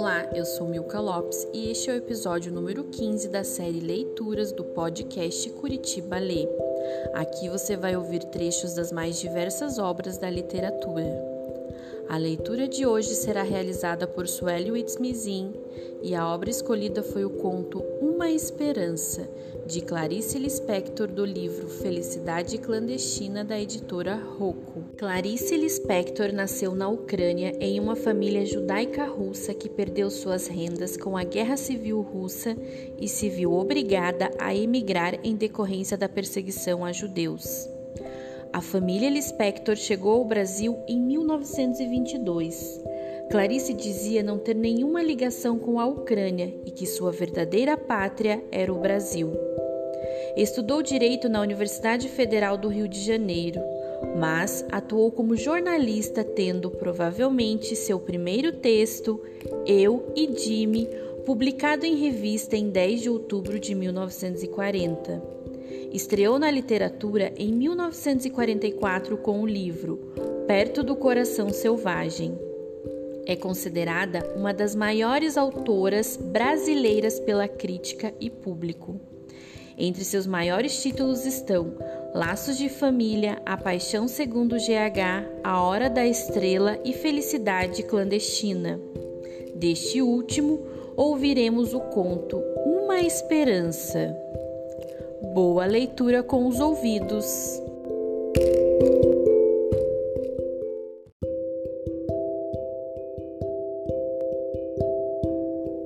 Olá, eu sou Milka Lopes e este é o episódio número 15 da série Leituras do podcast Curitiba Lê. Aqui você vai ouvir trechos das mais diversas obras da literatura. A leitura de hoje será realizada por Sueli Witzmizin e a obra escolhida foi o conto Uma Esperança, de Clarice Lispector, do livro Felicidade Clandestina, da editora Rocco. Clarice Lispector nasceu na Ucrânia em uma família judaica russa que perdeu suas rendas com a Guerra Civil Russa e se viu obrigada a emigrar em decorrência da perseguição a judeus. A família Lispector chegou ao Brasil em 1922. Clarice dizia não ter nenhuma ligação com a Ucrânia e que sua verdadeira pátria era o Brasil. Estudou direito na Universidade Federal do Rio de Janeiro, mas atuou como jornalista, tendo provavelmente seu primeiro texto, Eu e Jimmy, publicado em revista em 10 de outubro de 1940. Estreou na literatura em 1944 com o livro Perto do Coração Selvagem. É considerada uma das maiores autoras brasileiras pela crítica e público. Entre seus maiores títulos estão Laços de Família, A Paixão Segundo GH, A Hora da Estrela e Felicidade Clandestina. Deste último, ouviremos o conto Uma Esperança. Boa leitura com os ouvidos.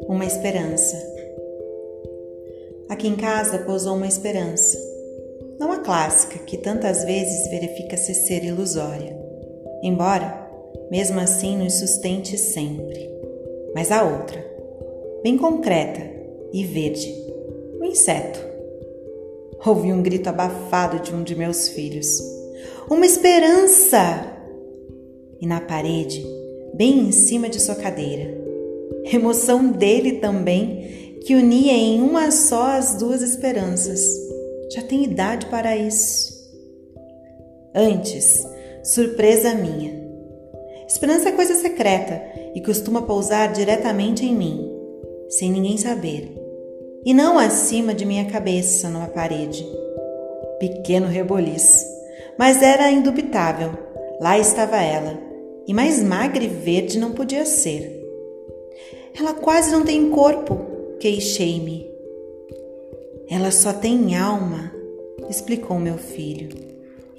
Uma esperança. Aqui em casa pousou uma esperança. Não a clássica, que tantas vezes verifica-se ser ilusória, embora, mesmo assim, nos sustente sempre. Mas a outra, bem concreta e verde, o inseto ouvi um grito abafado de um de meus filhos. Uma esperança! E na parede, bem em cima de sua cadeira, emoção dele também, que unia em uma só as duas esperanças. Já tem idade para isso. Antes, surpresa minha. Esperança é coisa secreta e costuma pousar diretamente em mim, sem ninguém saber e não acima de minha cabeça numa parede. Pequeno reboliço, mas era indubitável. Lá estava ela, e mais magra e verde não podia ser. Ela quase não tem corpo, queixei-me. Ela só tem alma, explicou meu filho.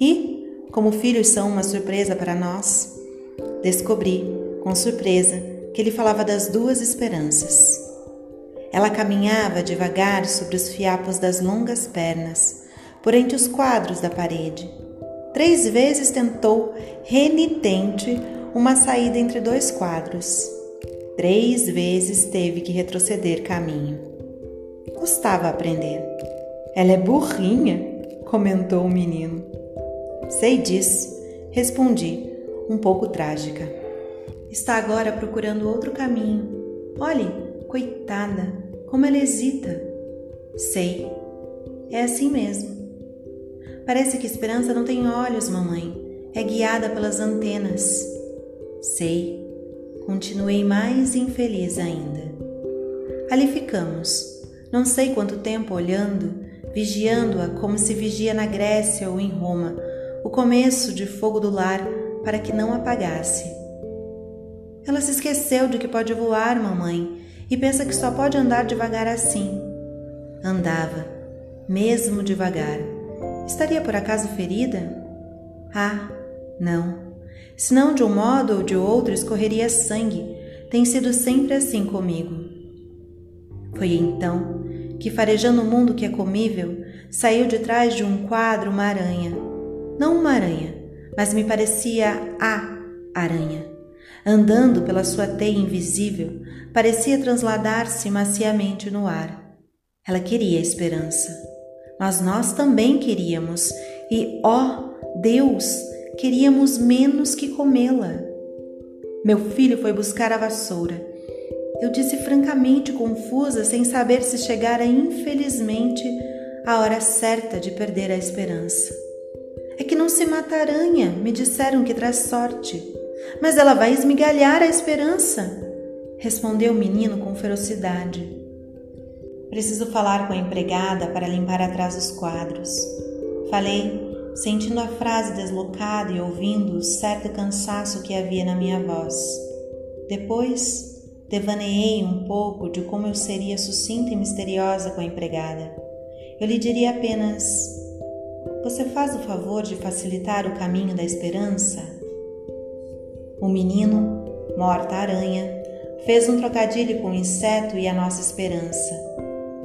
E, como filhos são uma surpresa para nós, descobri, com surpresa, que ele falava das duas esperanças. Ela caminhava devagar sobre os fiapos das longas pernas, por entre os quadros da parede. Três vezes tentou, renitente, uma saída entre dois quadros. Três vezes teve que retroceder caminho. Custava aprender. Ela é burrinha, comentou o menino. Sei disso, respondi, um pouco trágica. Está agora procurando outro caminho. Olhe, coitada, como ela hesita. Sei, é assim mesmo. Parece que esperança não tem olhos, mamãe. É guiada pelas antenas. Sei, continuei mais infeliz ainda. Ali ficamos, não sei quanto tempo olhando, vigiando-a como se vigia na Grécia ou em Roma, o começo de fogo do lar para que não apagasse. Ela se esqueceu de que pode voar, mamãe, e pensa que só pode andar devagar assim. Andava, mesmo devagar. Estaria por acaso ferida? Ah, não. Senão de um modo ou de outro escorreria sangue. Tem sido sempre assim comigo. Foi então que, farejando o mundo que é comível, saiu de trás de um quadro uma aranha. Não uma aranha, mas me parecia a aranha andando pela sua teia invisível, parecia transladar-se maciamente no ar. Ela queria esperança, mas nós também queríamos, e ó Deus, queríamos menos que comê-la. Meu filho foi buscar a vassoura. Eu disse francamente confusa, sem saber se chegara infelizmente a hora certa de perder a esperança. É que não se mata aranha, me disseram que traz sorte mas ela vai esmigalhar a esperança. Respondeu o menino com ferocidade. Preciso falar com a empregada para limpar atrás dos quadros. Falei, sentindo a frase deslocada e ouvindo o certo cansaço que havia na minha voz. Depois, devaneei um pouco de como eu seria sucinta e misteriosa com a empregada. Eu lhe diria apenas: Você faz o favor de facilitar o caminho da esperança? O menino, morta-aranha, fez um trocadilho com o inseto e a nossa esperança.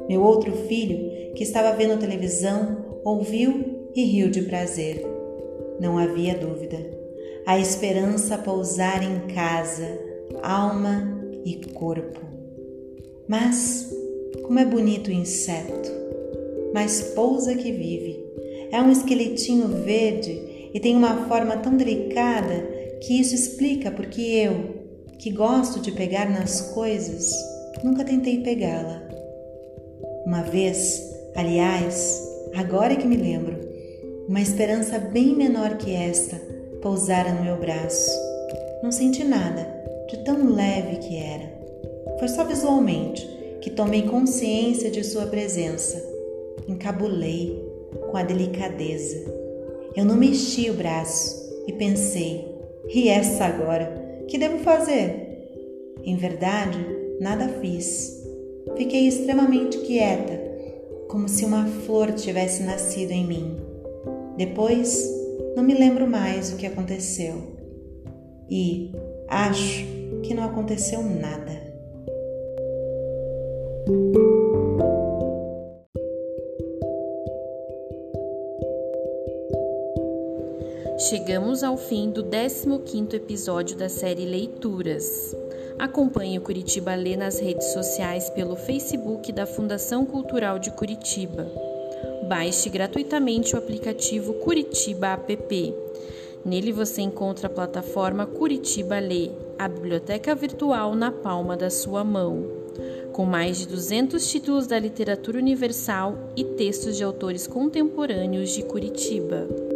Meu outro filho, que estava vendo televisão, ouviu e riu de prazer. Não havia dúvida. A esperança pousar em casa, alma e corpo. Mas, como é bonito o inseto! Mas pousa que vive. É um esqueletinho verde e tem uma forma tão delicada que isso explica porque eu, que gosto de pegar nas coisas, nunca tentei pegá-la. Uma vez, aliás, agora é que me lembro, uma esperança bem menor que esta pousara no meu braço. Não senti nada, de tão leve que era. Foi só visualmente que tomei consciência de sua presença. Encabulei com a delicadeza. Eu não mexi o braço e pensei: e essa agora? Que devo fazer? Em verdade, nada fiz. Fiquei extremamente quieta, como se uma flor tivesse nascido em mim. Depois, não me lembro mais o que aconteceu. E acho que não aconteceu nada. Chegamos ao fim do 15º episódio da série Leituras. Acompanhe o Curitiba Lê nas redes sociais pelo Facebook da Fundação Cultural de Curitiba. Baixe gratuitamente o aplicativo Curitiba App. Nele você encontra a plataforma Curitiba Lê, a biblioteca virtual na palma da sua mão, com mais de 200 títulos da literatura universal e textos de autores contemporâneos de Curitiba.